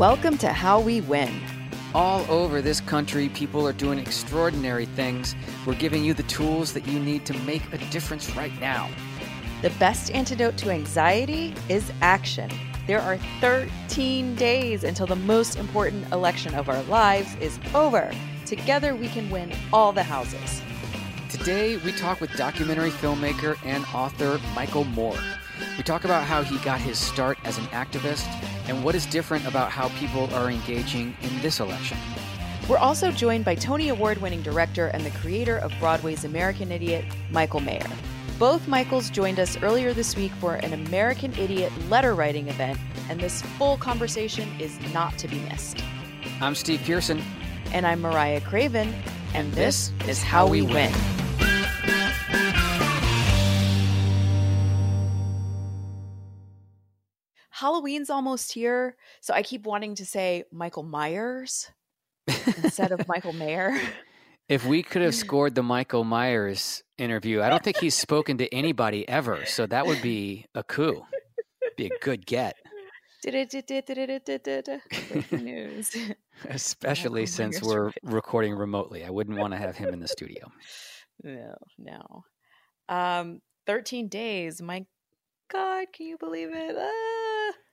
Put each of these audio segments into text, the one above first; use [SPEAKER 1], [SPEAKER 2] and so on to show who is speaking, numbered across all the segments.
[SPEAKER 1] Welcome to How We Win.
[SPEAKER 2] All over this country, people are doing extraordinary things. We're giving you the tools that you need to make a difference right now.
[SPEAKER 1] The best antidote to anxiety is action. There are 13 days until the most important election of our lives is over. Together, we can win all the houses.
[SPEAKER 2] Today, we talk with documentary filmmaker and author Michael Moore. We talk about how he got his start as an activist and what is different about how people are engaging in this election.
[SPEAKER 1] We're also joined by Tony Award winning director and the creator of Broadway's American Idiot, Michael Mayer. Both Michaels joined us earlier this week for an American Idiot letter writing event, and this full conversation is not to be missed.
[SPEAKER 2] I'm Steve Pearson.
[SPEAKER 1] And I'm Mariah Craven, and this is How We Win. Halloween's almost here, so I keep wanting to say Michael Myers instead of Michael Mayer.
[SPEAKER 2] If we could have scored the Michael Myers interview, I don't think he's spoken to anybody ever, so that would be a coup. Be a good get.
[SPEAKER 1] news.
[SPEAKER 2] Especially since we're recording remotely. I wouldn't want to have him in the studio.
[SPEAKER 1] No, no. Um, 13 days. My God, can you believe it? Ah,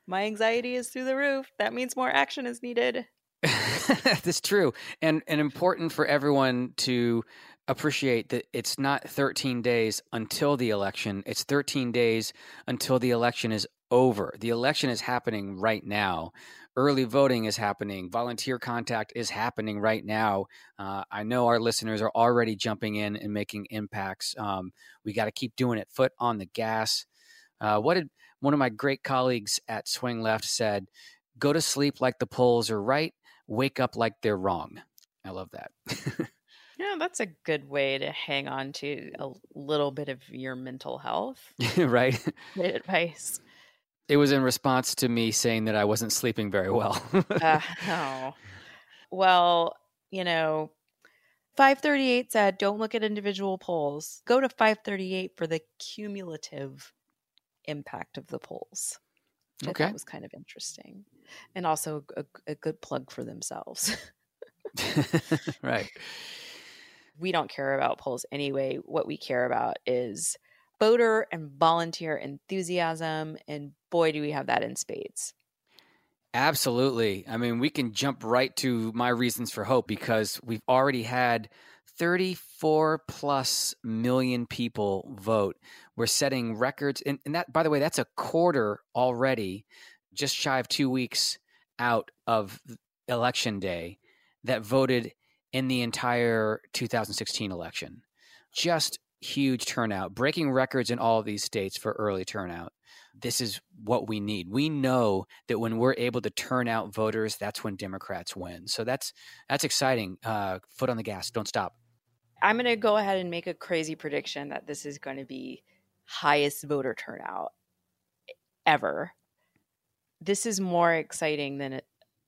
[SPEAKER 1] my anxiety is through the roof. That means more action is needed.
[SPEAKER 2] That's true. And and important for everyone to appreciate that it's not 13 days until the election. It's 13 days until the election is over. The election is happening right now. Early voting is happening. Volunteer contact is happening right now. Uh, I know our listeners are already jumping in and making impacts. Um, we got to keep doing it. Foot on the gas. Uh, what did one of my great colleagues at Swing Left said? Go to sleep like the polls are right. Wake up like they're wrong. I love that.
[SPEAKER 1] Yeah, that's a good way to hang on to a little bit of your mental health.
[SPEAKER 2] right?
[SPEAKER 1] Good advice.
[SPEAKER 2] It was in response to me saying that I wasn't sleeping very well.
[SPEAKER 1] uh, oh. Well, you know, 538 said don't look at individual polls. Go to 538 for the cumulative impact of the polls.
[SPEAKER 2] okay.
[SPEAKER 1] That was kind of interesting. And also a, a good plug for themselves.
[SPEAKER 2] right
[SPEAKER 1] we don't care about polls anyway. What we care about is voter and volunteer enthusiasm. And boy, do we have that in spades.
[SPEAKER 2] Absolutely. I mean, we can jump right to my reasons for hope because we've already had 34 plus million people vote. We're setting records. And, and that, by the way, that's a quarter already, just shy of two weeks out of election day that voted in the entire 2016 election. Just huge turnout, breaking records in all of these states for early turnout. This is what we need. We know that when we're able to turn out voters, that's when Democrats win. So that's that's exciting. Uh, foot on the gas. Don't stop.
[SPEAKER 1] I'm going to go ahead and make a crazy prediction that this is going to be highest voter turnout ever. This is more exciting than a,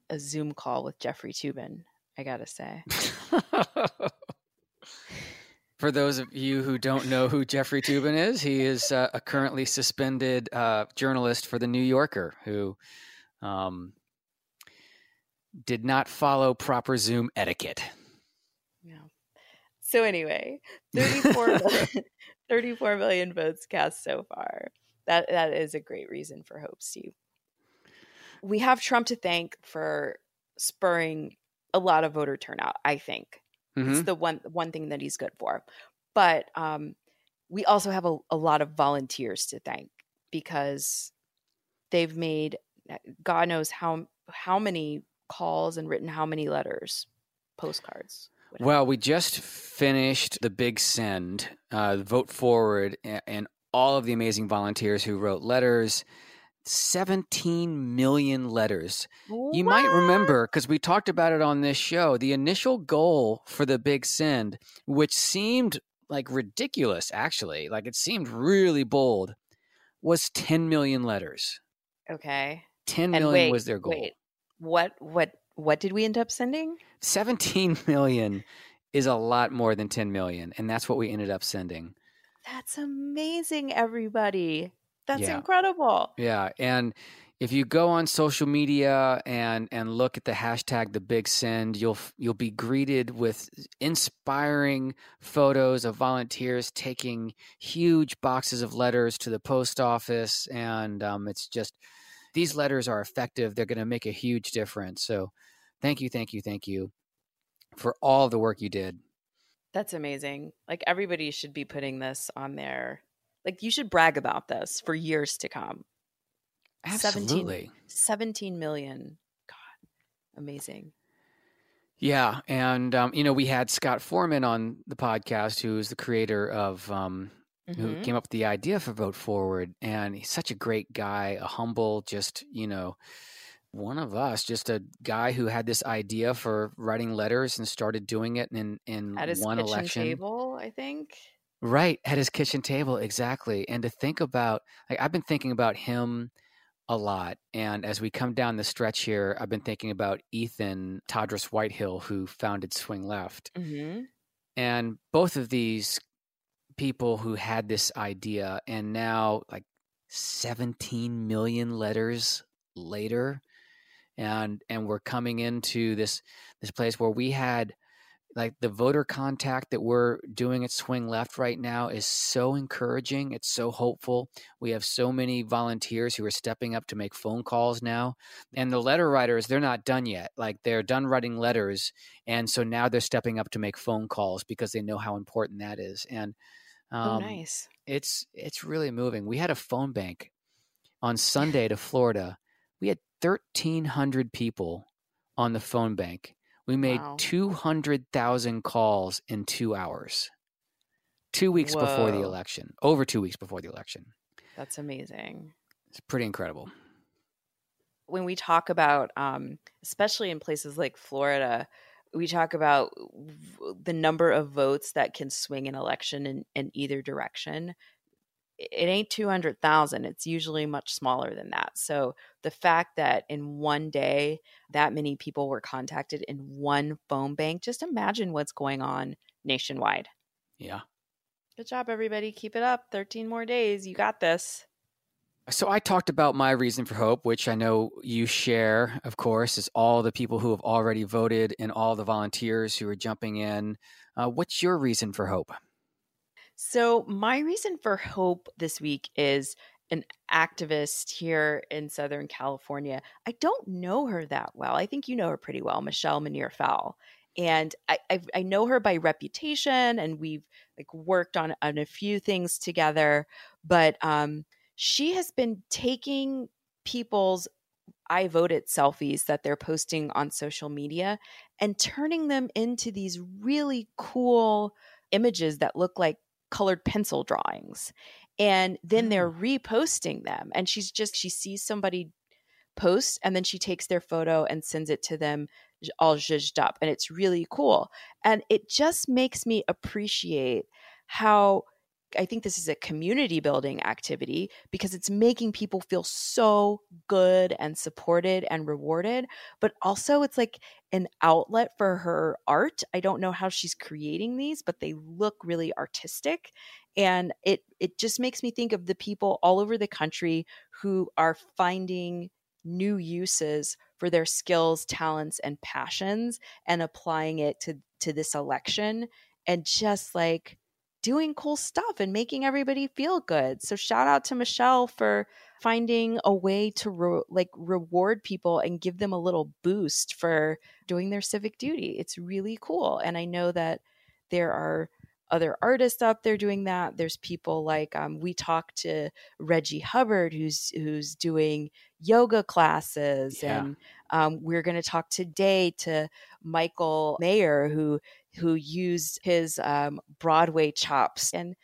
[SPEAKER 1] a Zoom call with Jeffrey Toobin. I gotta say.
[SPEAKER 2] For those of you who don't know who Jeffrey Toobin is, he is uh, a currently suspended uh, journalist for the New Yorker who um, did not follow proper Zoom etiquette.
[SPEAKER 1] So anyway, 34, million, 34 million votes cast so far. That that is a great reason for hope, Steve. We have Trump to thank for spurring a lot of voter turnout. I think mm-hmm. it's the one one thing that he's good for. But um, we also have a, a lot of volunteers to thank because they've made uh, God knows how how many calls and written how many letters, postcards.
[SPEAKER 2] Well, we just finished the big send, uh, vote forward, and, and all of the amazing volunteers who wrote letters 17 million letters. What? You might remember because we talked about it on this show. The initial goal for the big send, which seemed like ridiculous, actually, like it seemed really bold, was 10 million letters.
[SPEAKER 1] Okay.
[SPEAKER 2] 10 million wait, was their goal. Wait.
[SPEAKER 1] What what what did we end up sending?
[SPEAKER 2] 17 million is a lot more than 10 million, and that's what we ended up sending.
[SPEAKER 1] That's amazing, everybody. That's yeah. incredible.
[SPEAKER 2] Yeah. And if you go on social media and and look at the hashtag the big send you'll you'll be greeted with inspiring photos of volunteers taking huge boxes of letters to the post office and um, it's just these letters are effective they're going to make a huge difference so thank you thank you thank you for all the work you did
[SPEAKER 1] that's amazing like everybody should be putting this on their like you should brag about this for years to come
[SPEAKER 2] Absolutely.
[SPEAKER 1] 17, 17 million. God, amazing.
[SPEAKER 2] Yeah. And, um, you know, we had Scott Forman on the podcast, who is the creator of, um, mm-hmm. who came up with the idea for Vote Forward. And he's such a great guy, a humble, just, you know, one of us, just a guy who had this idea for writing letters and started doing it in, in
[SPEAKER 1] At his
[SPEAKER 2] one election.
[SPEAKER 1] table, I think.
[SPEAKER 2] Right. At his kitchen table. Exactly. And to think about, like, I've been thinking about him a lot. And as we come down the stretch here, I've been thinking about Ethan Todras Whitehill, who founded Swing Left.
[SPEAKER 1] Mm-hmm.
[SPEAKER 2] And both of these people who had this idea, and now like 17 million letters later, and and we're coming into this this place where we had like the voter contact that we're doing at Swing Left right now is so encouraging. It's so hopeful. We have so many volunteers who are stepping up to make phone calls now. And the letter writers, they're not done yet. Like they're done writing letters. And so now they're stepping up to make phone calls because they know how important that is. And
[SPEAKER 1] oh, um, oh, nice.
[SPEAKER 2] It's it's really moving. We had a phone bank on Sunday to Florida. We had 1,300 people on the phone bank we made wow. 200,000 calls in two hours. Two weeks Whoa. before the election, over two weeks before the election.
[SPEAKER 1] That's amazing.
[SPEAKER 2] It's pretty incredible.
[SPEAKER 1] When we talk about, um, especially in places like Florida, we talk about the number of votes that can swing an election in, in either direction it ain't 200,000. It's usually much smaller than that. So the fact that in one day that many people were contacted in one phone bank, just imagine what's going on nationwide.
[SPEAKER 2] Yeah.
[SPEAKER 1] Good job, everybody. Keep it up. 13 more days. You got this.
[SPEAKER 2] So I talked about my reason for hope, which I know you share, of course, is all the people who have already voted and all the volunteers who are jumping in. Uh, what's your reason for hope?
[SPEAKER 1] So, my reason for hope this week is an activist here in Southern California. I don't know her that well. I think you know her pretty well, Michelle Meneer Fowle. And I, I, I know her by reputation, and we've like worked on on a few things together. But um, she has been taking people's I voted selfies that they're posting on social media and turning them into these really cool images that look like colored pencil drawings and then they're mm. reposting them and she's just she sees somebody post and then she takes their photo and sends it to them all zhuzhed up and it's really cool and it just makes me appreciate how I think this is a community building activity because it's making people feel so good and supported and rewarded. But also, it's like an outlet for her art. I don't know how she's creating these, but they look really artistic. And it, it just makes me think of the people all over the country who are finding new uses for their skills, talents, and passions and applying it to, to this election. And just like, doing cool stuff and making everybody feel good. So shout out to Michelle for finding a way to re- like reward people and give them a little boost for doing their civic duty. It's really cool. And I know that there are other artists out there doing that. There's people like um, we talked to Reggie Hubbard, who's who's doing yoga classes, yeah. and um, we're going to talk today to Michael Mayer, who who used his um, Broadway chops. And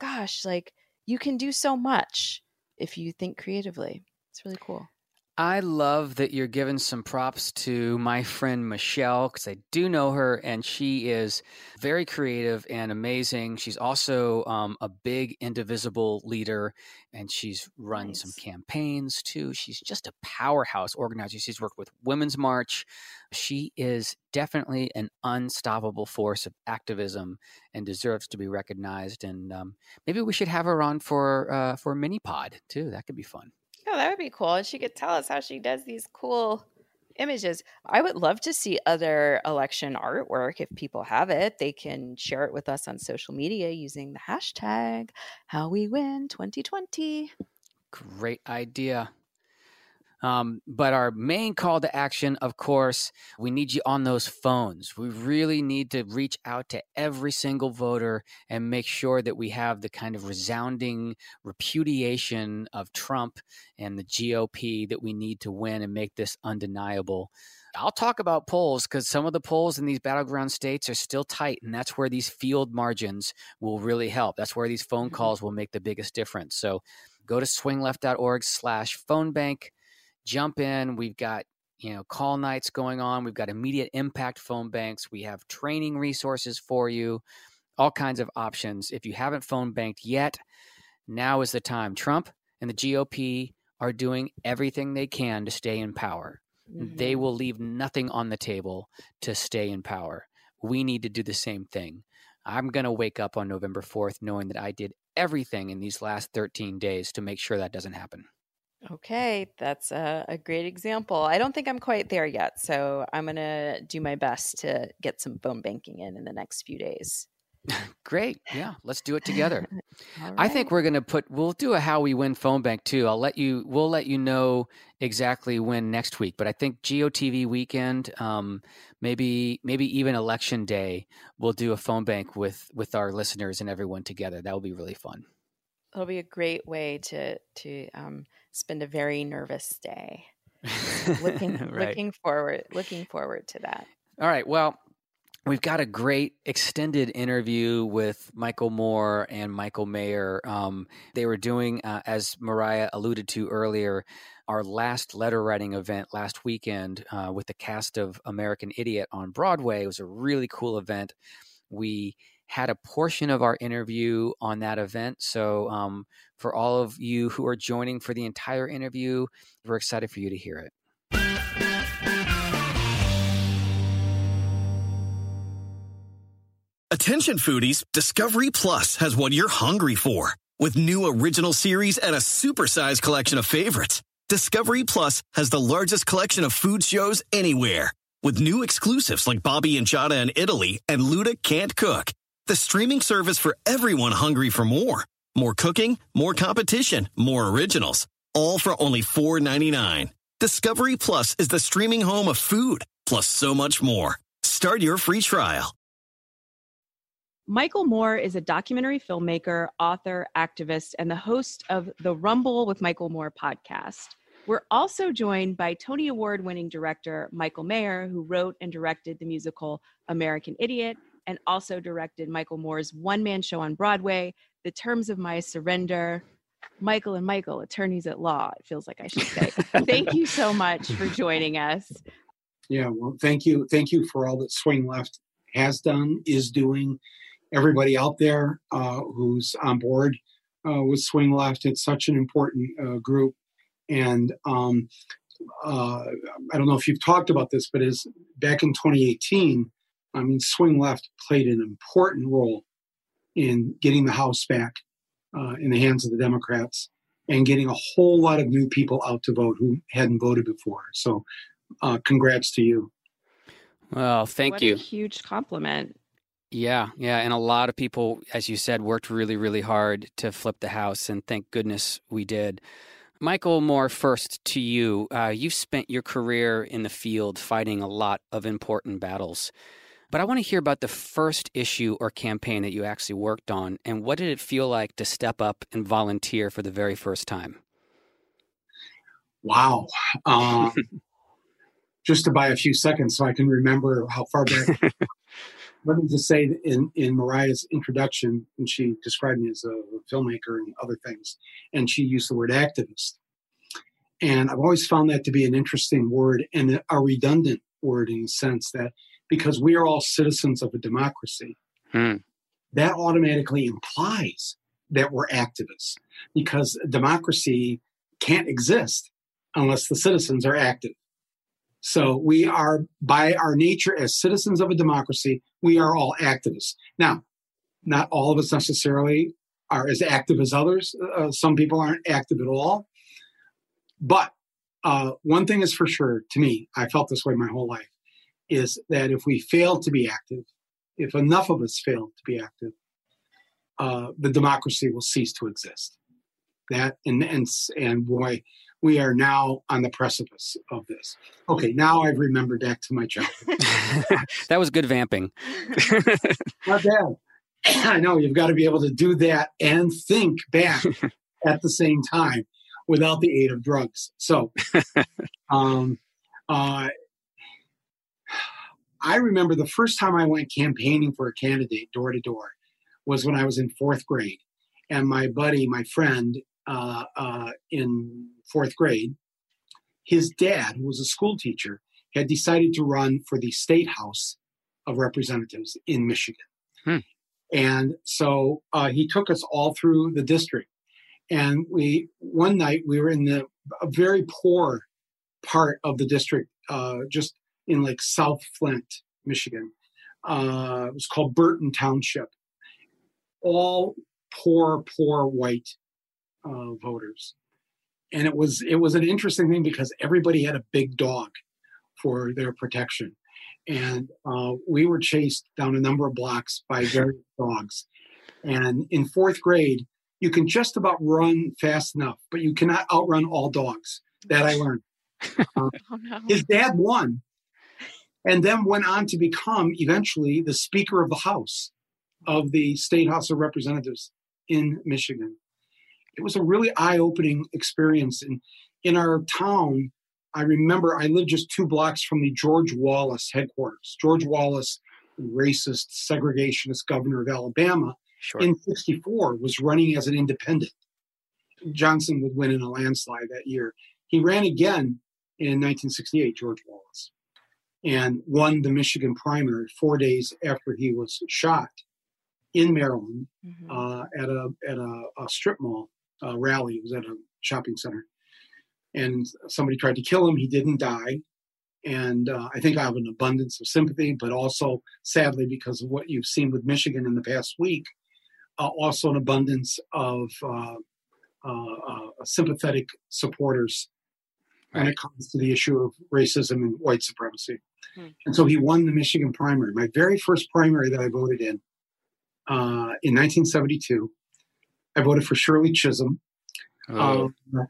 [SPEAKER 1] gosh, like you can do so much if you think creatively. It's really cool.
[SPEAKER 2] I love that you're giving some props to my friend Michelle because I do know her and she is very creative and amazing. She's also um, a big indivisible leader and she's run nice. some campaigns too. She's just a powerhouse organizer. She's worked with Women's March. She is definitely an unstoppable force of activism and deserves to be recognized. And um, maybe we should have her on for uh, for a mini pod too. That could be fun.
[SPEAKER 1] Oh, that would be cool. And she could tell us how she does these cool images. I would love to see other election artwork. If people have it, they can share it with us on social media using the hashtag how we win 2020.
[SPEAKER 2] Great idea. Um, but our main call to action, of course, we need you on those phones. We really need to reach out to every single voter and make sure that we have the kind of resounding repudiation of Trump and the GOP that we need to win and make this undeniable. I'll talk about polls because some of the polls in these battleground states are still tight, and that's where these field margins will really help. That's where these phone mm-hmm. calls will make the biggest difference. So go to swingleft.org slash phone bank jump in. We've got you know call nights going on. We've got immediate impact phone banks. We have training resources for you, all kinds of options. If you haven't phone banked yet, now is the time. Trump and the GOP are doing everything they can to stay in power. Mm-hmm. They will leave nothing on the table to stay in power. We need to do the same thing. I'm going to wake up on November 4th knowing that I did everything in these last 13 days to make sure that doesn't happen.
[SPEAKER 1] Okay, that's a, a, great example. I don't think I'm quite there yet, so I'm going to do my best to get some phone banking in in the next few days.
[SPEAKER 2] Great. Yeah, let's do it together. right. I think we're going to put we'll do a how we win phone bank too. I'll let you we'll let you know exactly when next week, but I think GOTV weekend um, maybe maybe even election day we'll do a phone bank with with our listeners and everyone together. That will be really fun.
[SPEAKER 1] It'll be a great way to to um, spend a very nervous day. looking right. looking forward looking forward to that.
[SPEAKER 2] All right. Well, we've got a great extended interview with Michael Moore and Michael Mayer. Um, they were doing, uh, as Mariah alluded to earlier, our last letter writing event last weekend uh, with the cast of American Idiot on Broadway. It was a really cool event. We had a portion of our interview on that event. So, um, for all of you who are joining for the entire interview, we're excited for you to hear it.
[SPEAKER 3] Attention foodies, Discovery Plus has what you're hungry for. With new original series and a supersized collection of favorites, Discovery Plus has the largest collection of food shows anywhere. With new exclusives like Bobby and Giada in Italy and Luda Can't Cook the streaming service for everyone hungry for more. More cooking, more competition, more originals. All for only $4.99. Discovery Plus is the streaming home of food, plus so much more. Start your free trial.
[SPEAKER 4] Michael Moore is a documentary filmmaker, author, activist, and the host of the Rumble with Michael Moore podcast. We're also joined by Tony Award winning director Michael Mayer, who wrote and directed the musical American Idiot and also directed Michael Moore's one man show on Broadway, The Terms of My Surrender. Michael and Michael, attorneys at law, it feels like I should say. thank you so much for joining us.
[SPEAKER 5] Yeah, well, thank you. Thank you for all that Swing Left has done, is doing. Everybody out there uh, who's on board uh, with Swing Left, it's such an important uh, group. And um, uh, I don't know if you've talked about this, but as back in 2018, I mean, swing left played an important role in getting the House back uh, in the hands of the Democrats and getting a whole lot of new people out to vote who hadn't voted before. So, uh, congrats to you.
[SPEAKER 2] Well, thank
[SPEAKER 4] what
[SPEAKER 2] you.
[SPEAKER 4] huge compliment.
[SPEAKER 2] Yeah, yeah, and a lot of people, as you said, worked really, really hard to flip the house, and thank goodness we did. Michael Moore, first to you. Uh, you've spent your career in the field fighting a lot of important battles. But I want to hear about the first issue or campaign that you actually worked on, and what did it feel like to step up and volunteer for the very first time?
[SPEAKER 5] Wow. Um, just to buy a few seconds so I can remember how far back. Let me just say in, in Mariah's introduction, when she described me as a filmmaker and other things, and she used the word activist. And I've always found that to be an interesting word and a redundant word in the sense that because we are all citizens of a democracy. Hmm. That automatically implies that we're activists because democracy can't exist unless the citizens are active. So we are, by our nature as citizens of a democracy, we are all activists. Now, not all of us necessarily are as active as others. Uh, some people aren't active at all. But uh, one thing is for sure to me, I felt this way my whole life, is that if we fail to be active, if enough of us fail to be active, uh, the democracy will cease to exist. That and and and boy, we are now on the precipice of this. Okay, now I've remembered back to my childhood.
[SPEAKER 2] that was good vamping.
[SPEAKER 5] Not bad. I know you've got to be able to do that and think back at the same time without the aid of drugs. So, um, uh, I remember the first time I went campaigning for a candidate door to door was when I was in fourth grade. And my buddy, my friend uh, uh, in fourth grade, his dad, who was a school teacher, had decided to run for the state house of representatives in Michigan. Hmm. And so uh, he took us all through the district. And we one night we were in the a very poor part of the district, uh, just in like South Flint, Michigan. Uh, it was called Burton Township. All poor, poor white uh, voters, and it was it was an interesting thing because everybody had a big dog for their protection, and uh, we were chased down a number of blocks by various dogs. And in fourth grade, you can just about run fast enough, but you cannot outrun all dogs. That I learned. Uh, oh, no. His dad won, and then went on to become eventually the Speaker of the House of the State House of Representatives in Michigan. It was a really eye-opening experience. And in our town, I remember I lived just two blocks from the George Wallace headquarters. George Wallace, racist, segregationist governor of Alabama, sure. in 64 was running as an independent. Johnson would win in a landslide that year. He ran again in 1968, George Wallace, and won the Michigan primary four days after he was shot in Maryland mm-hmm. uh, at a at a, a strip mall uh, rally. It was at a shopping center, and somebody tried to kill him. He didn't die, and uh, I think I have an abundance of sympathy, but also sadly because of what you've seen with Michigan in the past week, uh, also an abundance of uh, uh, uh, sympathetic supporters right. when it comes to the issue of racism and white supremacy. Hmm. And so he won the Michigan primary, my very first primary that I voted in in 1972. I voted for Shirley Chisholm. Oh. Um,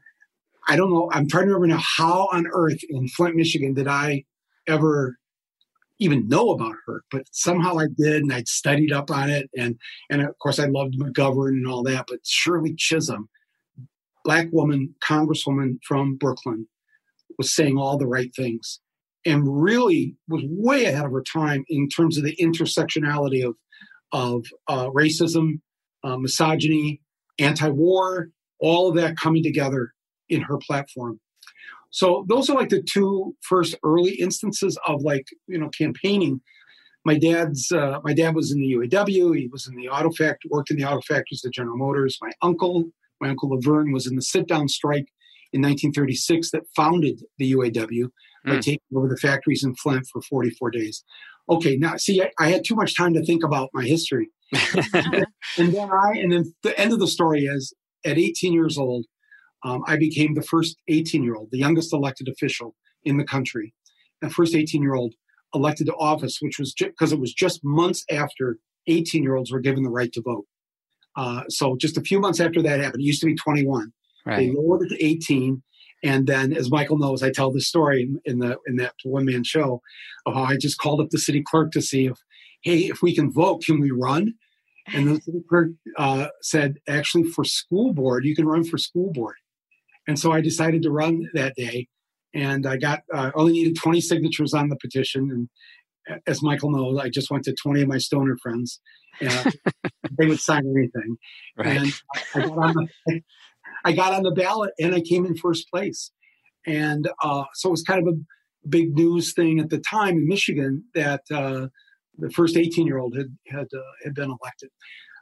[SPEAKER 5] I don't know. I'm trying to remember now how on earth in Flint, Michigan, did I ever even know about her, but somehow I did, and I'd studied up on it, and and of course I loved McGovern and all that. But Shirley Chisholm, black woman, congresswoman from Brooklyn, was saying all the right things, and really was way ahead of her time in terms of the intersectionality of of uh, racism, uh, misogyny, anti-war, all of that coming together in her platform. So those are like the two first early instances of like you know campaigning. My dad's uh, my dad was in the UAW. He was in the auto factory, worked in the auto factories at General Motors. My uncle, my uncle Laverne, was in the sit down strike in 1936 that founded the UAW by hmm. taking over the factories in Flint for 44 days. Okay, now see, I, I had too much time to think about my history, and then I and then the end of the story is at 18 years old, um, I became the first 18 year old, the youngest elected official in the country, the first 18 year old elected to office, which was because ju- it was just months after 18 year olds were given the right to vote. Uh, so just a few months after that happened, it used to be 21. Right. They lowered it to 18. And then, as Michael knows, I tell this story in, in the in that one man show of how I just called up the city clerk to see if, hey, if we can vote, can we run? And the city clerk uh, said, actually, for school board, you can run for school board. And so I decided to run that day. And I got, uh, only needed 20 signatures on the petition. And as Michael knows, I just went to 20 of my stoner friends. And they would sign anything. Right. And I got, on the, I got on the ballot and I came in first place. And uh, so it was kind of a big news thing at the time in Michigan that uh, the first 18 year old had had uh, had been elected.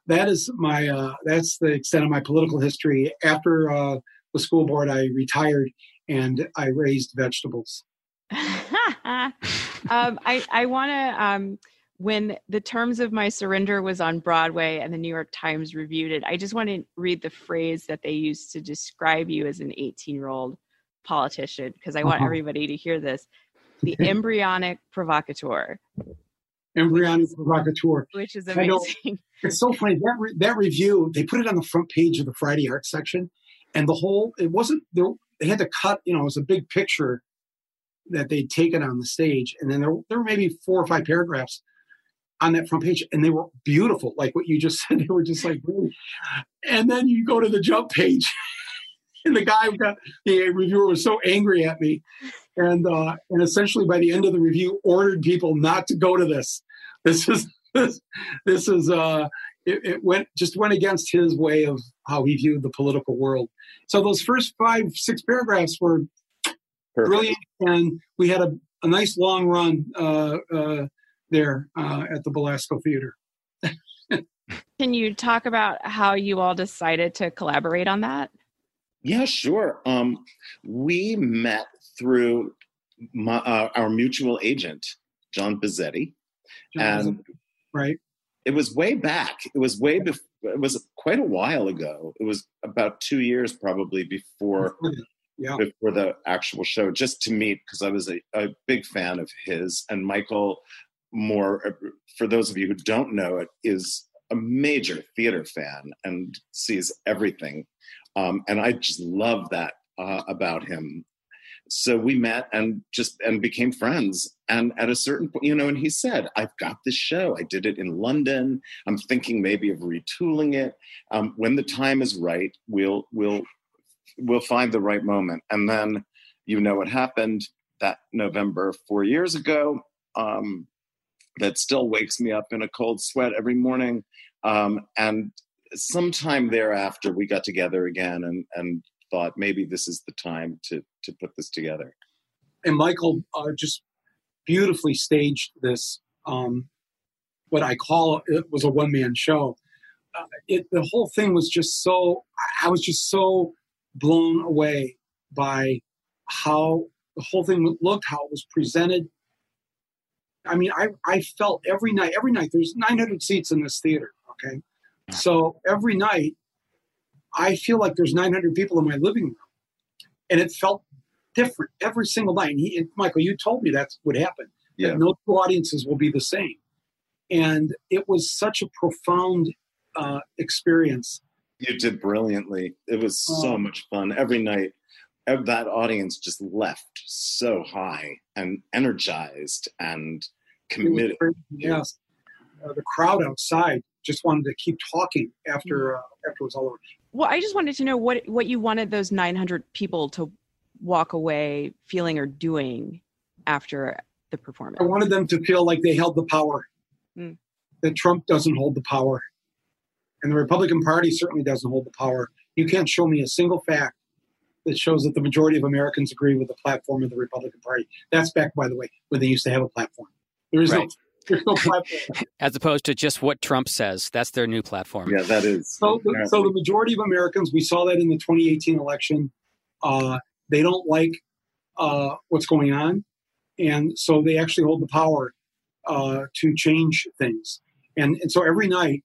[SPEAKER 5] That is my uh, that's the extent of my political history. After uh, the school board, I retired and I raised vegetables.
[SPEAKER 4] um, I, I want to, um, when the terms of my surrender was on Broadway and the New York Times reviewed it, I just want to read the phrase that they used to describe you as an 18 year old politician because I want
[SPEAKER 5] Uh-huh.
[SPEAKER 4] everybody to hear this. The embryonic provocateur,
[SPEAKER 5] Embryonic provocateur.
[SPEAKER 4] which is amazing.
[SPEAKER 5] It's so funny that re- that review. They put it on the front page of the Friday Art section, and the whole it wasn't there. They had to cut. You know, it was a big picture that they'd taken on the stage, and then there there were maybe four or five paragraphs on that front page, and they were beautiful, like what you just said. They were just like, really. and then you go to the jump page, and the guy got the reviewer was so angry at me, and uh, and essentially by the end of the review, ordered people not to go to this. This is this, this is uh, it, it went just went against his way of how he viewed the political world. So those first five six paragraphs were
[SPEAKER 6] Perfect.
[SPEAKER 5] brilliant, and we had a, a nice long run uh, uh, there uh, at the Belasco Theater.
[SPEAKER 4] Can you talk about how you all decided to collaborate on that?
[SPEAKER 6] Yeah, sure. Um, we met through my, uh, our mutual agent, John Buzzetti, and
[SPEAKER 5] right,
[SPEAKER 6] it was way back. It was way before. It was quite a while ago. It was about two years probably before
[SPEAKER 5] yeah,
[SPEAKER 6] before the actual show, just to meet because I was a, a big fan of his. And Michael Moore, uh, for those of you who don't know it, is a major theater fan and sees everything. Um, and I just love that uh, about him. So we met and just and became friends. And at a certain point, you know, and he said, "I've got this show. I did it in London. I'm thinking maybe of retooling it. Um, when the time is right, we'll we'll we'll find the right moment." And then, you know, what happened that November four years ago. Um, that still wakes me up in a cold sweat every morning. Um, and sometime thereafter, we got together again and and thought maybe this is the time to to put this together.
[SPEAKER 5] and Michael uh, just beautifully staged this. Um, what I call it was a one man show. Uh, it the whole thing was just so. I was just so blown away by how the whole thing looked, how it was presented. I mean, I I felt every night. Every night, there's 900 seats in this theater. Okay, so every night, I feel like there's 900 people in my living room, and it felt different every single night. And, he, and Michael, you told me that's what happened.
[SPEAKER 6] Yeah.
[SPEAKER 5] That no two audiences will be the same. And it was such a profound uh, experience.
[SPEAKER 6] You did brilliantly. It was so
[SPEAKER 5] Oh.
[SPEAKER 6] much fun every night. Ev- That audience just left so high and energized and committed.
[SPEAKER 5] great. Yes, uh, the crowd outside just wanted to keep talking after uh, after it was all over.
[SPEAKER 4] Well, I just wanted to know what what you wanted those 900 people to walk away feeling or doing after the performance.
[SPEAKER 5] I wanted them to feel like they held the power.
[SPEAKER 4] Mm.
[SPEAKER 5] That Trump doesn't hold the power, and the Republican Party certainly doesn't hold the power. You can't show me a single fact that shows that the majority of Americans agree with the platform of the Republican Party. That's back, by the way, when they used to have a platform. There is no,
[SPEAKER 2] Right.
[SPEAKER 5] there's no platform.
[SPEAKER 2] As opposed to just what Trump says. That's their new platform.
[SPEAKER 6] Yeah, that is.
[SPEAKER 5] So, the, so the majority of Americans, we saw that in the 2018 election. Uh, they don't like uh, what's going on, and so they actually hold the power uh, to change things. And and so every night,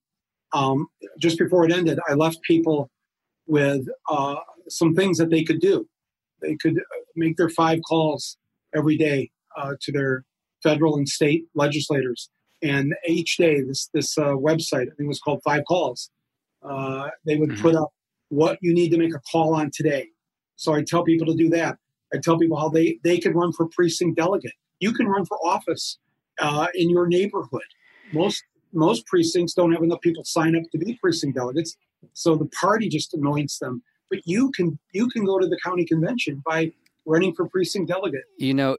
[SPEAKER 5] um, just before it ended, I left people with uh, some things that they could do. They could uh, make their five calls every day uh, to their federal and state legislators, and each day this this uh, website I think it was called Five Calls. Uh, they would
[SPEAKER 2] Mhm.
[SPEAKER 5] put up what you need to make a call on today. So I tell people to do that. I tell people how they they can run for precinct delegate. You can run for office uh, in your neighborhood. Most most precincts don't have enough people sign up to be precinct delegates, so the party just anoints them. But you can you can go to the county convention by running for precinct delegate.
[SPEAKER 2] You know,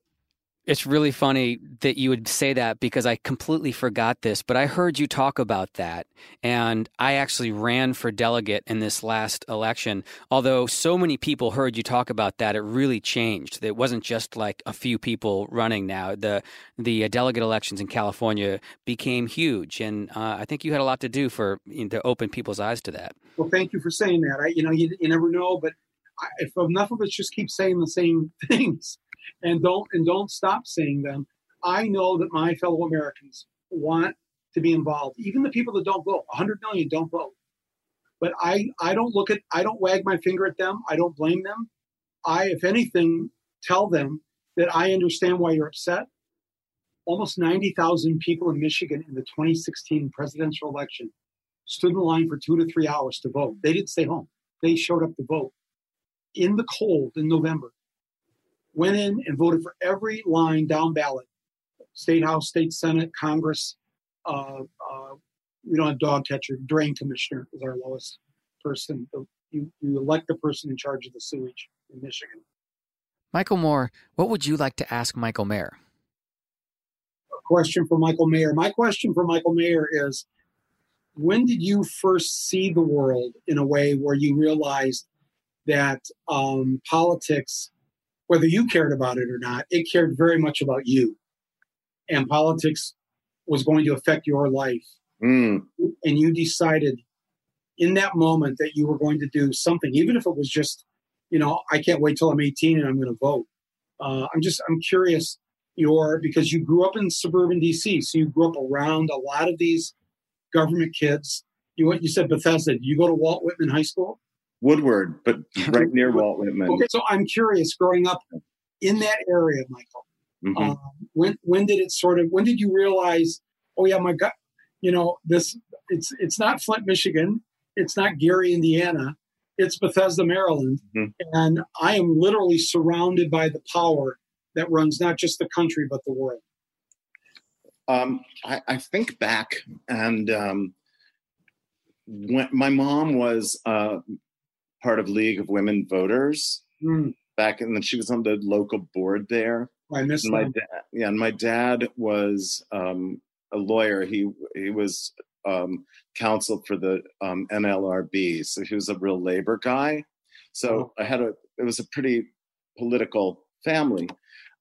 [SPEAKER 2] it's really funny that you would say that because I completely forgot this, but I heard you talk about that. And I actually ran for delegate in this last election. Although so many people heard you talk about that, it really changed. It wasn't just like a few people running now. The the uh, delegate elections in California became huge. And uh, I think you had a lot to do for you know, to open people's eyes to that.
[SPEAKER 5] Well, thank you for saying that. I, you know, you, you never know, but I, if enough of us just keep saying the same things and don't and don't stop saying them, I know that my fellow Americans want to be involved. Even the people that don't vote, 100 million don't vote. But I, I don't look at, I don't wag my finger at them. I don't blame them. I, if anything, tell them that I understand why you're upset. Almost 90,000 people in Michigan in the 2016 presidential election stood in line for two to three hours to vote. They didn't stay home. They showed up to vote in the cold in November. Went in and voted for every line down ballot state house, state senate, Congress. Uh, uh, we don't have dog catcher. Drain commissioner is our lowest person. You, you elect the person in charge of the sewage in Michigan.
[SPEAKER 2] Michael Moore, what would you like to ask Michael Mayer?
[SPEAKER 5] A question for Michael Mayer. My question for Michael Mayer is when did you first see the world in a way where you realized that um, politics, whether you cared about it or not, it cared very much about you? And politics was going to affect your life.
[SPEAKER 6] Mm.
[SPEAKER 5] And you decided in that moment that you were going to do something, even if it was just, you know, I can't wait till I'm 18 and I'm going to vote. Uh, I'm just, I'm curious your, because you grew up in suburban DC, so you grew up around a lot of these government kids. You went, you said Bethesda. Did you go to Walt Whitman High School?
[SPEAKER 6] Woodward, but right near Walt Whitman.
[SPEAKER 5] Okay, so I'm curious, growing up in that area, Michael,
[SPEAKER 6] Mhm.
[SPEAKER 5] um, when when did it sort of when did you realize oh yeah my god you know this it's it's not flint michigan it's not gary indiana it's bethesda maryland
[SPEAKER 6] Mhm.
[SPEAKER 5] and i am literally surrounded by the power that runs not just the country but the world
[SPEAKER 6] Um, I, I think back, and um, when my mom was uh, part of League of Women Voters
[SPEAKER 5] Hmm,
[SPEAKER 6] back, and then she was on the local board there.
[SPEAKER 5] i missed
[SPEAKER 6] my dad, yeah, and my dad was um, a lawyer. He he was um, counsel for the um, NLRB, so he was a real labor guy. So I had a it was a pretty political family,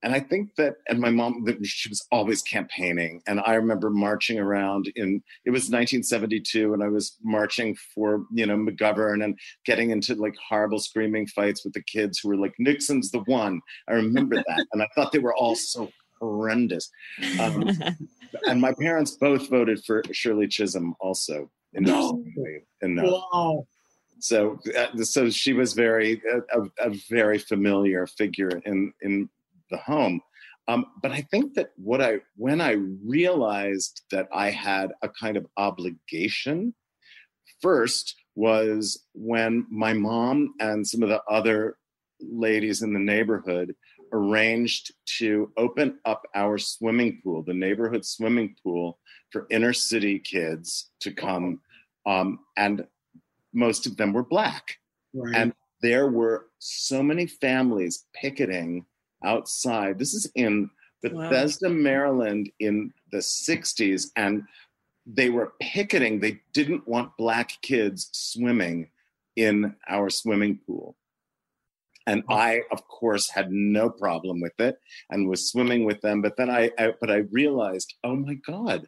[SPEAKER 6] and I think that and my mom she was always campaigning, and I remember marching around in it was 1972, and I was marching for you know McGovern and getting into like horrible screaming fights with the kids who were like Nixon's the one. I remember that, and I thought they were all so horrendous. Um, and my parents both voted for Shirley Chisholm, also. Interestingly enough.
[SPEAKER 5] wow
[SPEAKER 6] So, uh, so she was very a, a, a very familiar figure in in the home. Um, but I think that what I when I realized that I had a kind of obligation first was when my mom and some of the other ladies in the neighborhood arranged to open up our swimming pool, the neighborhood swimming pool, for inner city kids to come. Um, and most of them were black.
[SPEAKER 5] right
[SPEAKER 6] And there were so many families picketing outside. This is in
[SPEAKER 1] Wow.
[SPEAKER 6] Bethesda, Maryland in the 60s. And they were picketing. They didn't want black kids swimming in our swimming pool. And I, of course, had no problem with it and was swimming with them. But then I, I but I realized, oh my God,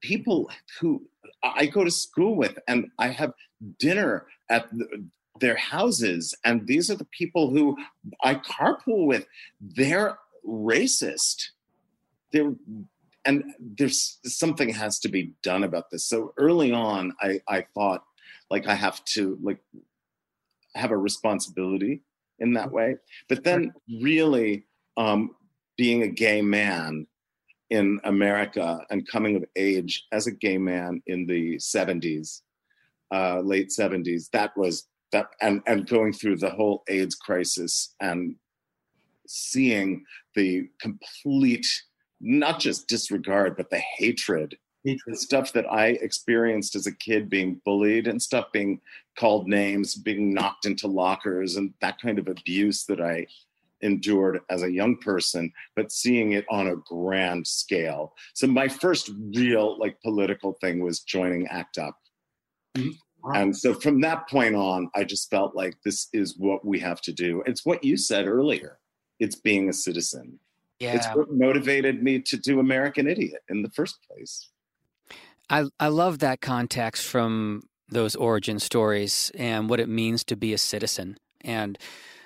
[SPEAKER 6] people who I go to school with and I have dinner at the, their houses, and these are the people who I carpool with. They're racist. They're and there's something has to be done about this. So early on, I, I thought like I have to like have a responsibility in that way. But then really um, being a gay man in America and coming of age as a gay man in the 70s, uh, late 70s, that was that and, and going through the whole AIDS crisis and seeing the complete not just disregard but the hatred the stuff that I experienced as a kid being bullied and stuff being called names, being knocked into lockers, and that kind of abuse that I endured as a young person, but seeing it on a grand scale. So my first real like political thing was joining ACT UP. Mm-hmm.
[SPEAKER 5] Wow.
[SPEAKER 6] And so from that point on, I just felt like this is what we have to do. It's what you said earlier. It's being a citizen.
[SPEAKER 2] Yeah.
[SPEAKER 6] It's what motivated me to do American Idiot in the first place.
[SPEAKER 2] I, I love that context from those origin stories and what it means to be a citizen. And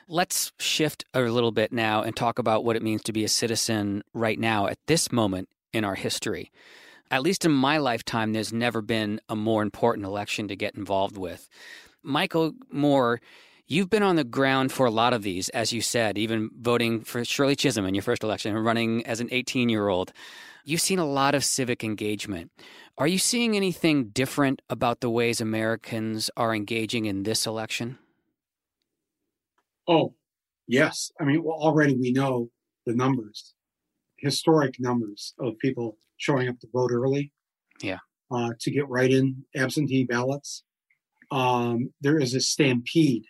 [SPEAKER 2] let's shift a little bit now and talk about what it means to be a citizen right now at this moment in our history. At least in my lifetime, there's never been a more important election to get involved with. Michael Moore, You've been on the ground for a lot of these, as you said, even voting for Shirley Chisholm in your first election and running as an 18 year old. You've seen a lot of civic engagement. Are you seeing anything different about the ways Americans are engaging in this election?
[SPEAKER 5] Oh, yes. I mean, well, already we know the numbers, historic numbers of people showing up to vote early.
[SPEAKER 2] Yeah.
[SPEAKER 5] Uh, to get right in absentee ballots. Um, there is a stampede.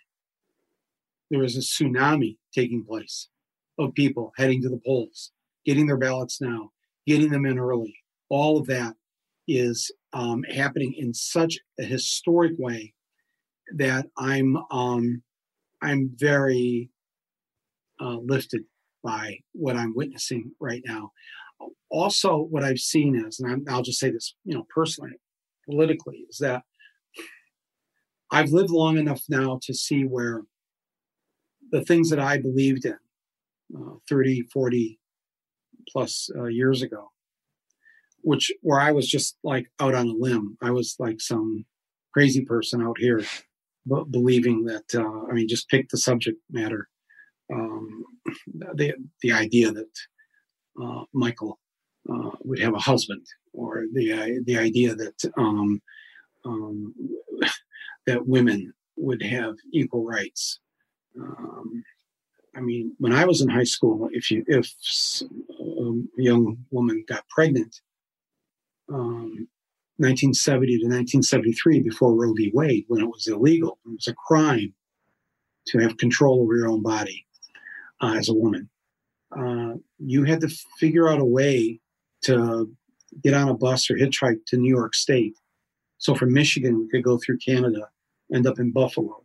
[SPEAKER 5] There is a tsunami taking place of people heading to the polls, getting their ballots now, getting them in early. All of that is um, happening in such a historic way that I'm um, I'm very uh, lifted by what I'm witnessing right now. Also, what I've seen is, and i will just say this, you know, personally, politically, is that I've lived long enough now to see where the things that I believed in uh, 30, 40 plus uh, years ago, which where I was just like out on a limb, I was like some crazy person out here b- believing that, uh, I mean, just pick the subject matter. Um, the, the idea that uh, Michael uh, would have a husband, or the the idea that um, um, that women would have equal rights. Um, I mean, when I was in high school, if you if a young woman got pregnant, 1970 um, to 1973, before Roe v. Wade, when it was illegal, it was a crime to have control over your own body uh, as a woman. Uh, you had to figure out a way to get on a bus or hitchhike to New York State. So from Michigan, we could go through Canada, end up in Buffalo,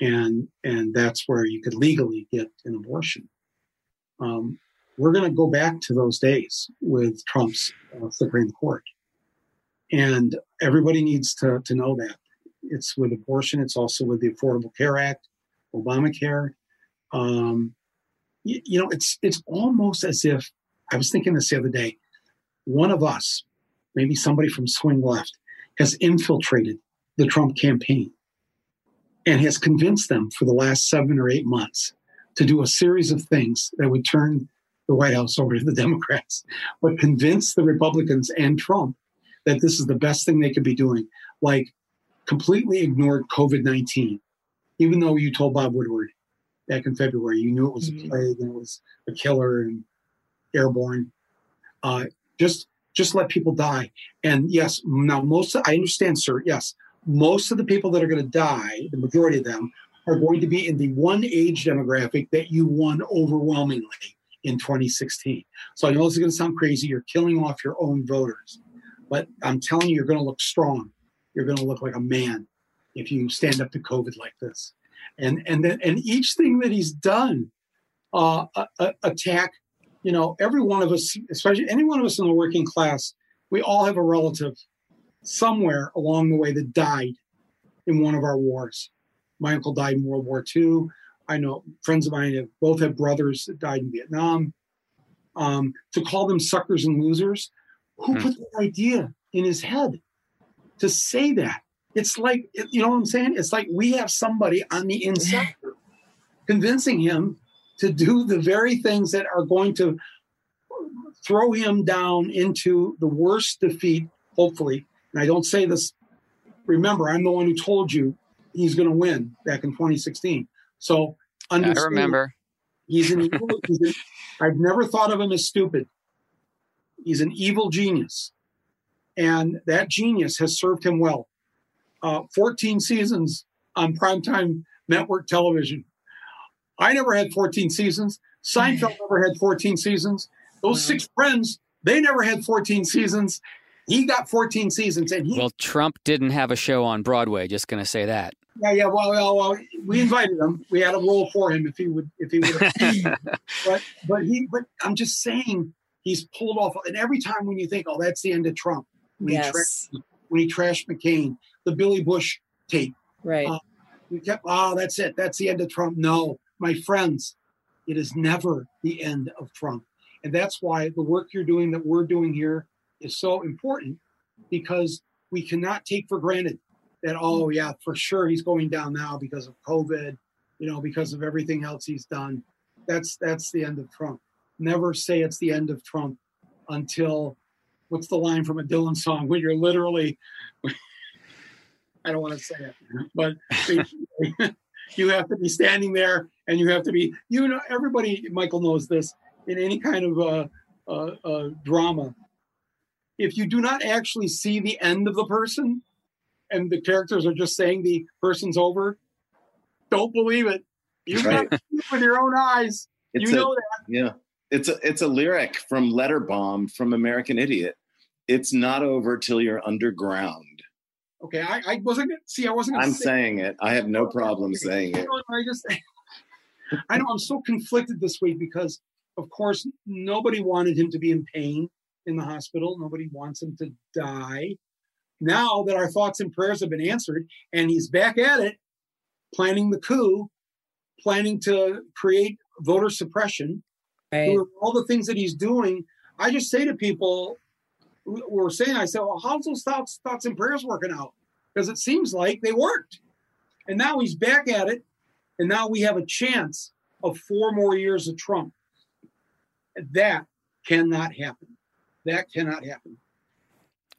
[SPEAKER 5] and and that's where you could legally get an abortion. Um, we're going to go back to those days with Trump's uh, Supreme Court, and everybody needs to to know that it's with abortion. It's also with the Affordable Care Act, Obamacare. Um, you, you know, it's it's almost as if I was thinking this the other day. One of us, maybe somebody from swing left, has infiltrated the Trump campaign and has convinced them for the last seven or eight months to do a series of things that would turn the White House over to the Democrats, but convince the Republicans and Trump that this is the best thing they could be doing. Like, completely ignored COVID 19, even though you told Bob Woodward back in February, you knew it was a mm-hmm. plague and it was a killer and airborne. Uh, just just let people die. And yes, now most I understand, sir. Yes, most of the people that are going to die, the majority of them, are going to be in the one age demographic that you won overwhelmingly in 2016. So I know this is going to sound crazy. You're killing off your own voters, but I'm telling you, you're going to look strong. You're going to look like a man if you stand up to COVID like this. And and then and each thing that he's done, uh, attack you know, every one of us, especially any one of us in the working class, we all have a relative somewhere along the way that died in one of our wars. My uncle died in World War II. I know friends of mine have both have brothers that died in Vietnam. Um, to call them suckers and losers, who hmm. put the idea in his head to say that? It's like, you know what I'm saying? It's like we have somebody on the inside convincing him to do the very things that are going to throw him down into the worst defeat, hopefully. And I don't say this, remember, I'm the one who told you he's going to win back in 2016. So
[SPEAKER 2] I remember.
[SPEAKER 5] He's an evil, he's an, I've never thought of him as stupid. He's an evil genius. And that genius has served him well. Uh, 14 seasons on primetime network television. I never had 14 seasons. Seinfeld never had 14 seasons. Those six friends, they never had 14 seasons. He got 14 seasons, and he.
[SPEAKER 2] Well, Trump didn't have a show on Broadway. Just going to say that.
[SPEAKER 5] Yeah, yeah. Well, well, well, we invited him. We had a role for him if he would, if he would. but, but he, but I'm just saying, he's pulled off. And every time when you think, oh, that's the end of Trump, when yes. he trashed, when he trashed McCain, the Billy Bush tape,
[SPEAKER 4] right? Uh,
[SPEAKER 5] we kept, oh, that's it. That's the end of Trump. No, my friends, it is never the end of Trump. And that's why the work you're doing, that we're doing here, is so important because we cannot take for granted that oh yeah for sure he's going down now because of covid you know because of everything else he's done that's that's the end of trump never say it's the end of trump until what's the line from a dylan song when you're literally i don't want to say it but you have to be standing there and you have to be you know everybody michael knows this in any kind of uh, uh, uh, drama if you do not actually see the end of the person and the characters are just saying the person's over, don't believe it. You right. got it with your own eyes. It's you a, know that.
[SPEAKER 6] Yeah. It's a it's a lyric from Letterbomb from American Idiot. It's not over till you're underground.
[SPEAKER 5] Okay, I, I wasn't see. I wasn't.
[SPEAKER 6] I'm say saying it. I have no problem saying it.
[SPEAKER 5] I just, I know I'm so conflicted this week because, of course, nobody wanted him to be in pain in the hospital. Nobody wants him to die now that our thoughts and prayers have been answered and he's back at it, planning the coup, planning to create voter suppression, right. all the things that he's doing, I just say to people, we're saying, I said, well, how's those thoughts, thoughts and prayers working out? Because it seems like they worked. And now he's back at it. And now we have a chance of four more years of Trump. That cannot happen. That cannot happen.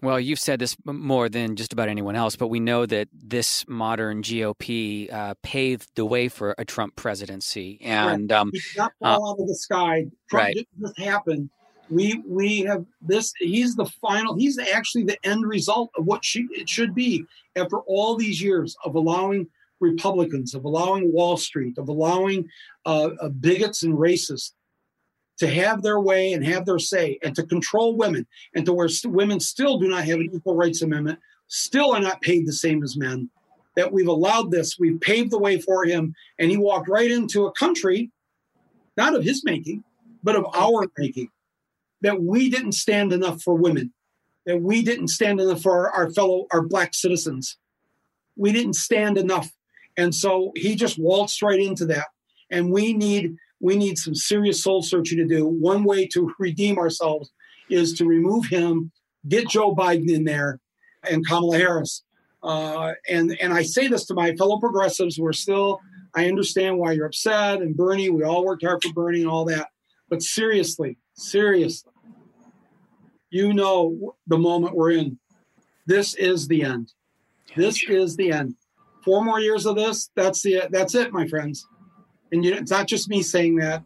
[SPEAKER 2] Well, you've said this more than just about anyone else, but we know that this modern GOP uh, paved the way for a Trump presidency, and um,
[SPEAKER 5] he did not fall uh, out of the sky. Trump right. didn't just happen. We we have this. He's the final. He's actually the end result of what she, it should be after all these years of allowing Republicans, of allowing Wall Street, of allowing uh, uh bigots and racists to have their way and have their say and to control women and to where st- women still do not have an equal rights amendment, still are not paid the same as men. That we've allowed this, we've paved the way for him, and he walked right into a country, not of his making, but of our making. That we didn't stand enough for women, that we didn't stand enough for our, our fellow, our black citizens. We didn't stand enough. And so he just waltzed right into that. And we need we need some serious soul searching to do. One way to redeem ourselves is to remove him, get Joe Biden in there, and Kamala Harris. Uh, and and I say this to my fellow progressives. We're still. I understand why you're upset, and Bernie. We all worked hard for Bernie and all that. But seriously, seriously, you know the moment we're in. This is the end. This is the end. Four more years of this. That's the. That's it, my friends and you, it's not just me saying that.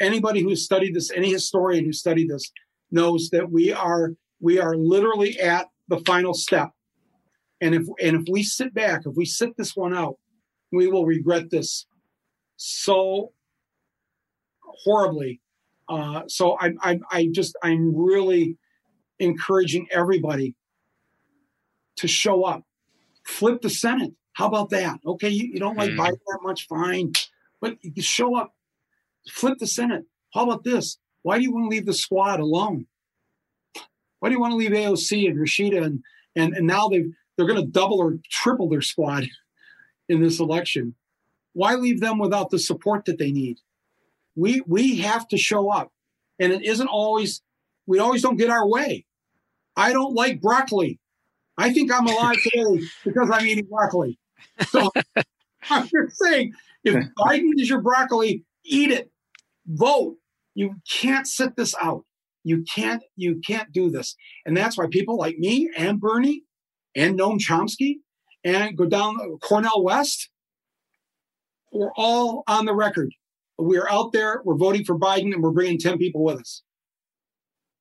[SPEAKER 5] Anybody who's studied this, any historian who studied this, knows that we are we are literally at the final step. And if and if we sit back, if we sit this one out, we will regret this so horribly. Uh, so I, I, I just I'm really encouraging everybody to show up. Flip the Senate. How about that? Okay, you, you don't like mm. Biden that much, fine. But you show up, flip the Senate. How about this? Why do you want to leave the squad alone? Why do you want to leave AOC and Rashida and and, and now they they're going to double or triple their squad in this election? Why leave them without the support that they need? We we have to show up, and it isn't always we always don't get our way. I don't like broccoli. I think I'm alive today because I'm eating broccoli. So I'm just saying if Biden is your broccoli, eat it. Vote. You can't sit this out. You can't. You can't do this. And that's why people like me and Bernie and Noam Chomsky and go down Cornel West. We're all on the record. We're out there. We're voting for Biden, and we're bringing ten people with us.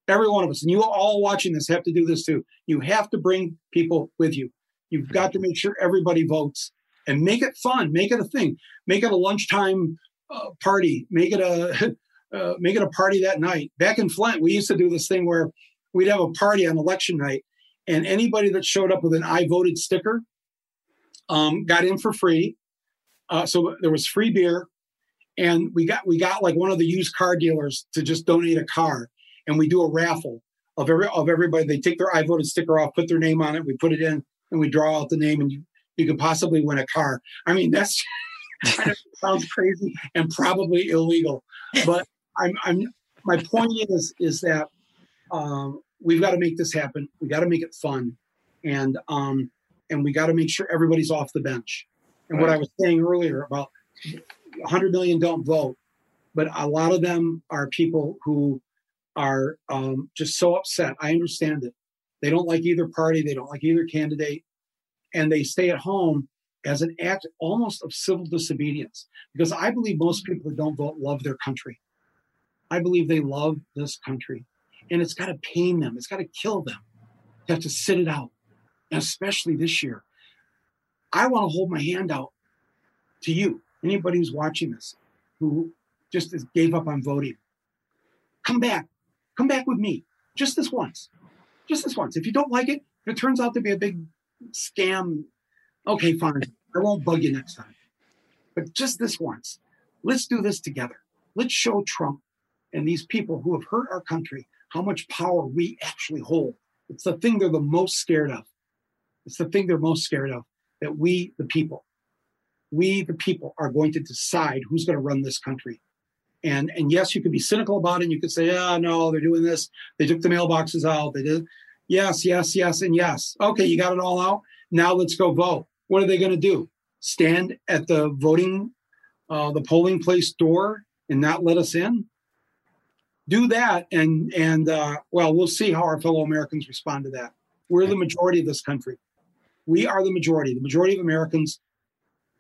[SPEAKER 5] Every one of us, and you all watching this have to do this too. You have to bring people with you. You've got to make sure everybody votes and make it fun. Make it a thing. Make it a lunchtime uh, party. Make it a uh, make it a party that night. Back in Flint, we used to do this thing where we'd have a party on election night, and anybody that showed up with an "I voted" sticker um, got in for free. Uh, so there was free beer, and we got we got like one of the used car dealers to just donate a car, and we do a raffle of every of everybody. They take their "I voted" sticker off, put their name on it, we put it in, and we draw out the name, and you you could possibly win a car. I mean, that's kind of sounds crazy and probably illegal, but I'm, I'm my point is is that um, we've got to make this happen. We got to make it fun, and um, and we got to make sure everybody's off the bench. And right. what I was saying earlier about 100 million don't vote, but a lot of them are people who are um, just so upset. I understand it. They don't like either party, they don't like either candidate, and they stay at home as an act almost of civil disobedience. Because I believe most people who don't vote love their country. I believe they love this country. And it's got to pain them, it's got to kill them to have to sit it out, and especially this year. I want to hold my hand out to you, anybody who's watching this, who just gave up on voting. Come back. Come back with me just this once. Just this once. If you don't like it, if it turns out to be a big scam, okay, fine. I won't bug you next time. But just this once, let's do this together. Let's show Trump and these people who have hurt our country how much power we actually hold. It's the thing they're the most scared of. It's the thing they're most scared of that we, the people, we, the people, are going to decide who's going to run this country. And and yes, you could be cynical about it. And you could say, "Yeah, oh, no, they're doing this. They took the mailboxes out. They did." Yes, yes, yes, and yes. Okay, you got it all out. Now let's go vote. What are they going to do? Stand at the voting, uh, the polling place door and not let us in? Do that, and and uh, well, we'll see how our fellow Americans respond to that. We're the majority of this country. We are the majority. The majority of Americans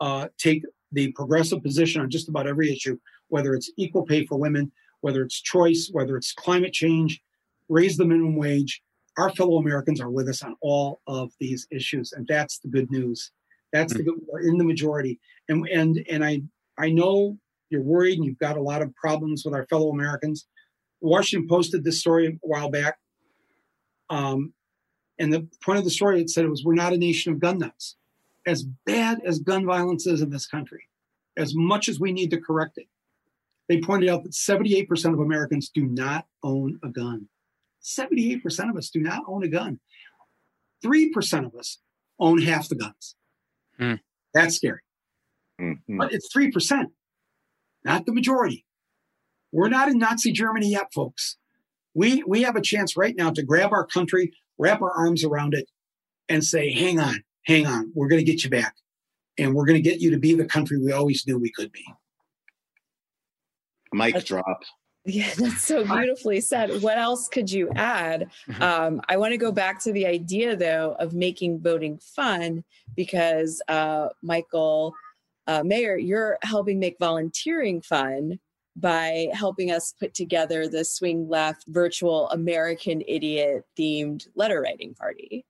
[SPEAKER 5] uh, take the progressive position on just about every issue whether it's equal pay for women, whether it's choice, whether it's climate change, raise the minimum wage. Our fellow Americans are with us on all of these issues, and that's the good news. That's mm-hmm. the good. We're in the majority, and and and I I know you're worried and you've got a lot of problems with our fellow Americans. Washington posted this story a while back, um, and the point of the story it said it was we're not a nation of gun nuts. As bad as gun violence is in this country, as much as we need to correct it, they pointed out that 78% of Americans do not own a gun. 78% of us do not own a gun. 3% of us own half the guns. Mm. That's scary. Mm-hmm. But it's 3%, not the majority. We're not in Nazi Germany yet, folks. We, we have a chance right now to grab our country, wrap our arms around it, and say, hang on, hang on, we're going to get you back. And we're going to get you to be the country we always knew we could be.
[SPEAKER 6] Mic that's, drop.
[SPEAKER 4] Yeah, that's so beautifully said. What else could you add? Mm-hmm. Um, I want to go back to the idea, though, of making voting fun because, uh, Michael uh, Mayer, you're helping make volunteering fun by helping us put together the Swing Left virtual American Idiot themed letter writing party.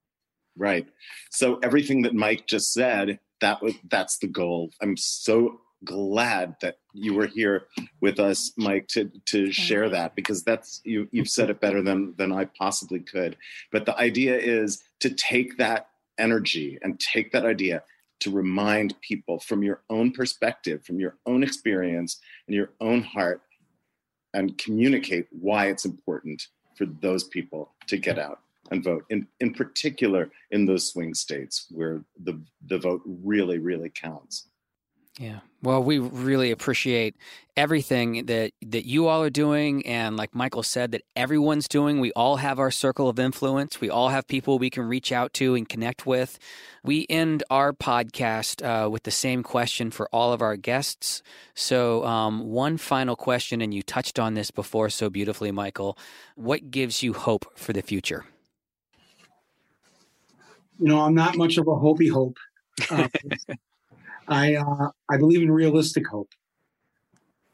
[SPEAKER 6] Right. So everything that Mike just said, that was that's the goal. I'm so glad that you were here with us, Mike, to to share that because that's you you've said it better than than I possibly could. But the idea is to take that energy and take that idea to remind people from your own perspective, from your own experience and your own heart, and communicate why it's important for those people to get out and vote. In in particular, in those swing states where the the vote really really counts.
[SPEAKER 2] Yeah. Well, we really appreciate everything that that you all are doing and like Michael said that everyone's doing. We all have our circle of influence. We all have people we can reach out to and connect with. We end our podcast uh, with the same question for all of our guests. So, um, one final question, and you touched on this before so beautifully, Michael. What gives you hope for the future?
[SPEAKER 5] You know, I'm not much of a hopey hope. Uh, I uh, I believe in realistic hope.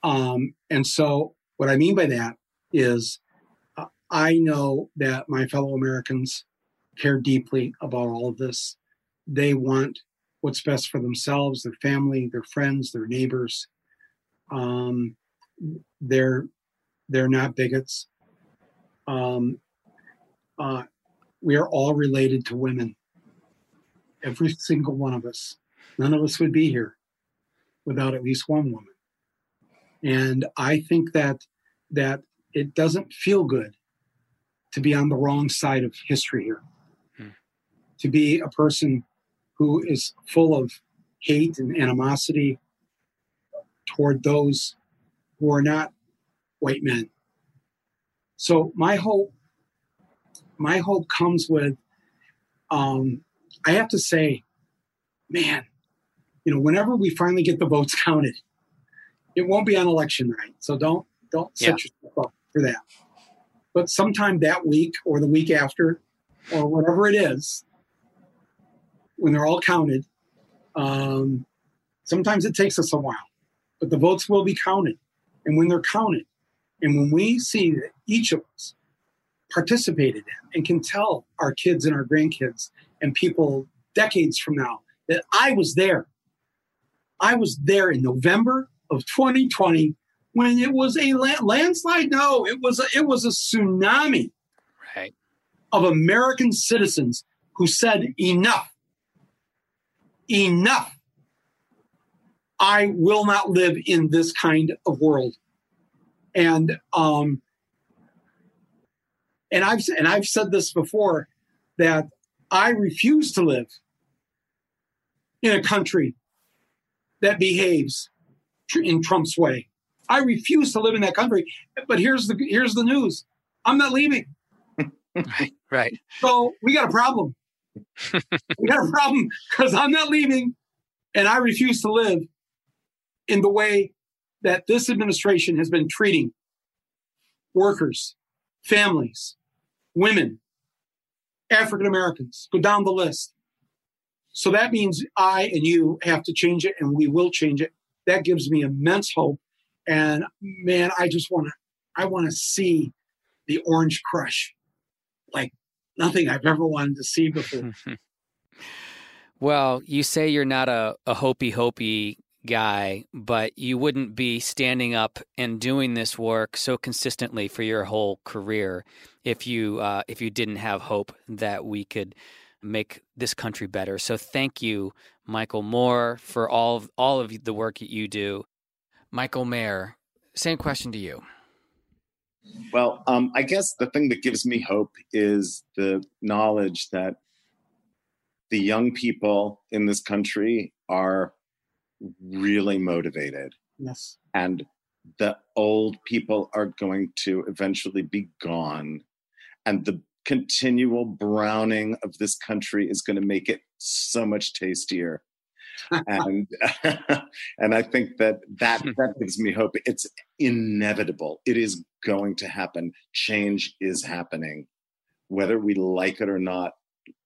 [SPEAKER 5] Um, and so, what I mean by that is, uh, I know that my fellow Americans care deeply about all of this. They want what's best for themselves, their family, their friends, their neighbors. Um, they're they're not bigots. Um, uh, we are all related to women. Every single one of us none of us would be here without at least one woman. And I think that that it doesn't feel good to be on the wrong side of history here. Hmm. To be a person who is full of hate and animosity toward those who are not white men. So my hope, my hope comes with um, I have to say, man, you know, whenever we finally get the votes counted, it won't be on election night. So don't don't set
[SPEAKER 2] Yeah.
[SPEAKER 5] yourself up for that. But sometime that week or the week after, or whatever it is, when they're all counted, um, sometimes it takes us a while, but the votes will be counted. And when they're counted, and when we see that each of us participated in and can tell our kids and our grandkids and people decades from now that I was there. I was there in November of 2020 when it was a la- landslide. No, it was a, it was a tsunami
[SPEAKER 2] Right.
[SPEAKER 5] of American citizens who said enough. Enough. I will not live in this kind of world. And um and I've and I've said this before that I refuse to live in a country that behaves in Trump's way. I refuse to live in that country. But here's the here's the news. I'm not leaving.
[SPEAKER 2] Right. Right.
[SPEAKER 5] So we got a problem. we got a problem because I'm not leaving and I refuse to live in the way that this administration has been treating workers, families, women, African Americans. Go down the list. So that means I and you have to change it and we will change it. That gives me immense hope. And man, I just want to, I want to see the orange crush like nothing I've ever wanted to see before.
[SPEAKER 2] well, you say you're not a, a hopey hopey guy, but you wouldn't be standing up and doing this work so consistently for your whole career if you uh, if you didn't have hope that we could make this country better. So thank you, Michael Moore, for all of, all of the work that you do. Michael Mayer, same question to you.
[SPEAKER 6] Well, um, I guess the thing that gives me hope is the knowledge that the young people in this country are really motivated.
[SPEAKER 5] Yes.
[SPEAKER 6] and the old people are going to eventually be gone. And the continual browning of this country is going to make it so much tastier. And and i think that that that gives me hope. It's inevitable. It is going to happen. Change is happening. Whether we like it or not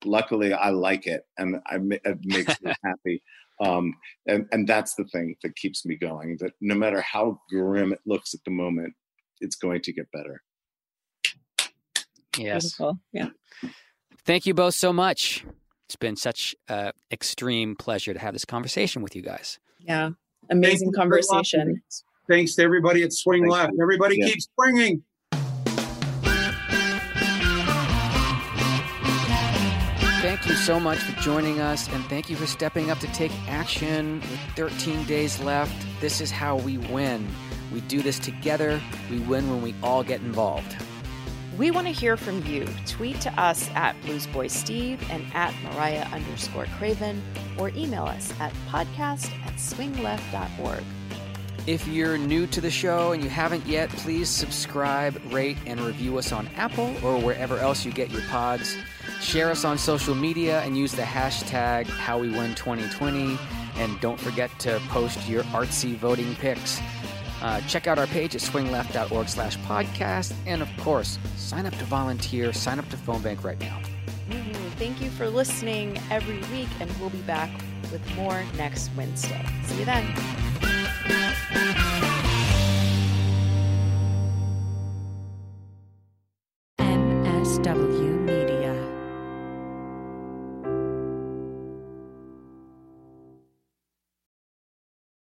[SPEAKER 6] luckily i like it and I, ma- it makes me happy. Um, and and that's the thing that keeps me going that no matter how grim it looks at the moment it's going to get better
[SPEAKER 2] Yes.
[SPEAKER 4] Beautiful. Yeah.
[SPEAKER 2] Thank you both so much. It's been such an extreme pleasure to have this conversation with you guys.
[SPEAKER 4] Yeah. Amazing
[SPEAKER 5] you for
[SPEAKER 4] conversation.
[SPEAKER 5] Thanks to everybody at Swing
[SPEAKER 6] Thank
[SPEAKER 5] Left. Everybody
[SPEAKER 6] Yeah.
[SPEAKER 5] keep swinging.
[SPEAKER 2] Thank you so much for joining us, and thank you for stepping up to take action with 13 days left. This is how we win. We do this together. We win when we all get involved.
[SPEAKER 1] We want to hear from you. Tweet to us at bluesboysteve and at mariah underscore craven, or email us at podcast at swingleft.org.
[SPEAKER 2] If you're new to the show and you haven't yet, please subscribe, rate, and review us on Apple or wherever else you get your pods. Share us on social media and use the hashtag HowWeWin2020. And don't forget to post your artsy voting picks. Uh, check out our page at swingleft.org slash podcast. And of course, sign up to volunteer, sign up to Phone Bank right now.
[SPEAKER 1] Mhm. Thank you for listening every week, and we'll be back with more next Wednesday. See you then.